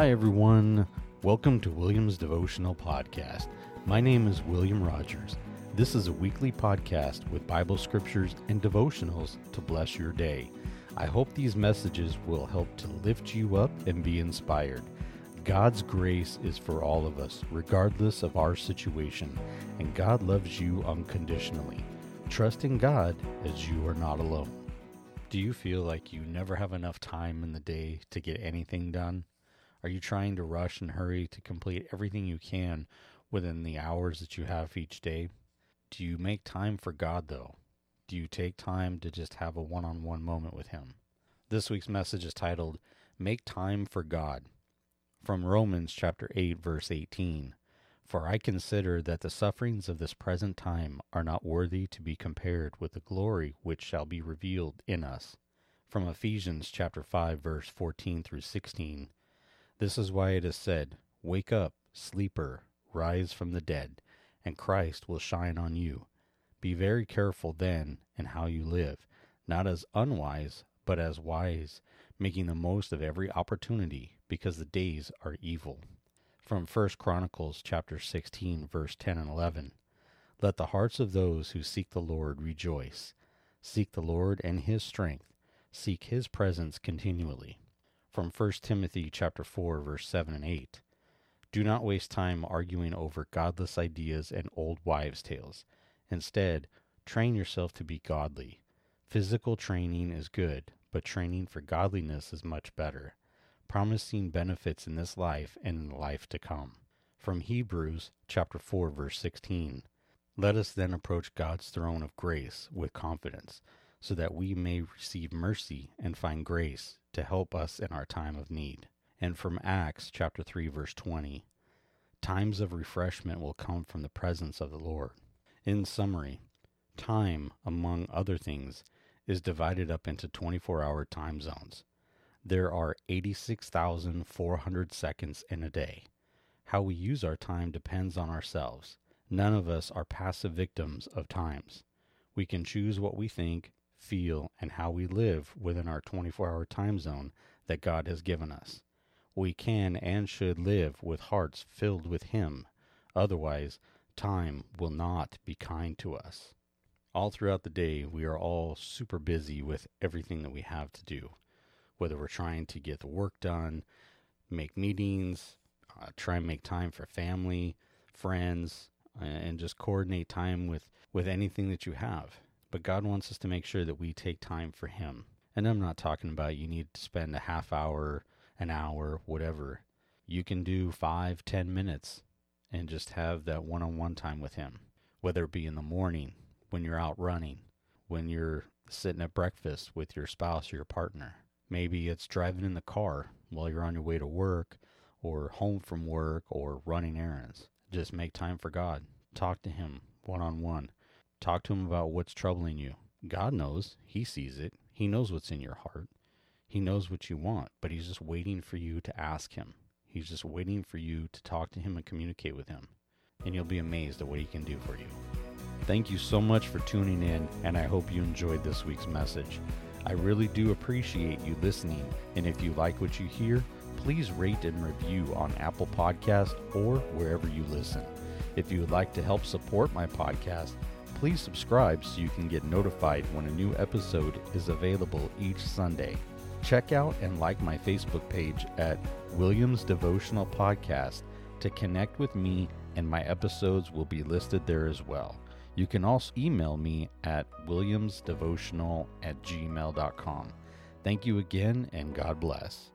Hi, everyone. Welcome to William's Devotional Podcast. My name is William Rogers. This is a weekly podcast with Bible scriptures and devotionals to bless your day. I hope these messages will help to lift you up and be inspired. God's grace is for all of us, regardless of our situation, and God loves you unconditionally. Trust in God as you are not alone. Do you feel like you never have enough time in the day to get anything done? Are you trying to rush and hurry to complete everything you can within the hours that you have each day? Do you make time for God, though? Do you take time to just have a one on one moment with Him? This week's message is titled, Make Time for God, from Romans chapter 8, verse 18. For I consider that the sufferings of this present time are not worthy to be compared with the glory which shall be revealed in us. From Ephesians chapter 5, verse 14 through 16. This is why it is said, Wake up, sleeper, rise from the dead, and Christ will shine on you. Be very careful then in how you live, not as unwise, but as wise, making the most of every opportunity, because the days are evil. From 1 Chronicles chapter 16, verse 10 and 11. Let the hearts of those who seek the Lord rejoice. Seek the Lord and his strength. Seek his presence continually from 1 Timothy chapter 4 verse 7 and 8. Do not waste time arguing over godless ideas and old wives' tales. Instead, train yourself to be godly. Physical training is good, but training for godliness is much better, promising benefits in this life and in the life to come. From Hebrews chapter 4 verse 16. Let us then approach God's throne of grace with confidence, so that we may receive mercy and find grace to help us in our time of need. And from Acts chapter 3 verse 20, times of refreshment will come from the presence of the Lord. In summary, time, among other things, is divided up into 24-hour time zones. There are 86,400 seconds in a day. How we use our time depends on ourselves. None of us are passive victims of times. We can choose what we think feel, and how we live within our 24 hour time zone that God has given us. We can and should live with hearts filled with Him. Otherwise, time will not be kind to us. All throughout the day, we are all super busy with everything that we have to do, whether we're trying to get the work done, make meetings, uh, try and make time for family, friends, and just coordinate time with, with anything that you have. But God wants us to make sure that we take time for Him. And I'm not talking about you need to spend a half hour, an hour, whatever. You can do five, ten minutes and just have that one on one time with Him, whether it be in the morning, when you're out running, when you're sitting at breakfast with your spouse or your partner. Maybe it's driving in the car while you're on your way to work or home from work or running errands. Just make time for God. Talk to Him one on one. Talk to him about what's troubling you. God knows. He sees it. He knows what's in your heart. He knows what you want, but he's just waiting for you to ask him. He's just waiting for you to talk to him and communicate with him. And you'll be amazed at what he can do for you. Thank you so much for tuning in, and I hope you enjoyed this week's message. I really do appreciate you listening, and if you like what you hear, please rate and review on Apple Podcast or wherever you listen. If you would like to help support my podcast, please subscribe so you can get notified when a new episode is available each Sunday. Check out and like my Facebook page at Williams Devotional Podcast to connect with me, and my episodes will be listed there as well. You can also email me at williamsdevotional at gmail.com. Thank you again, and God bless.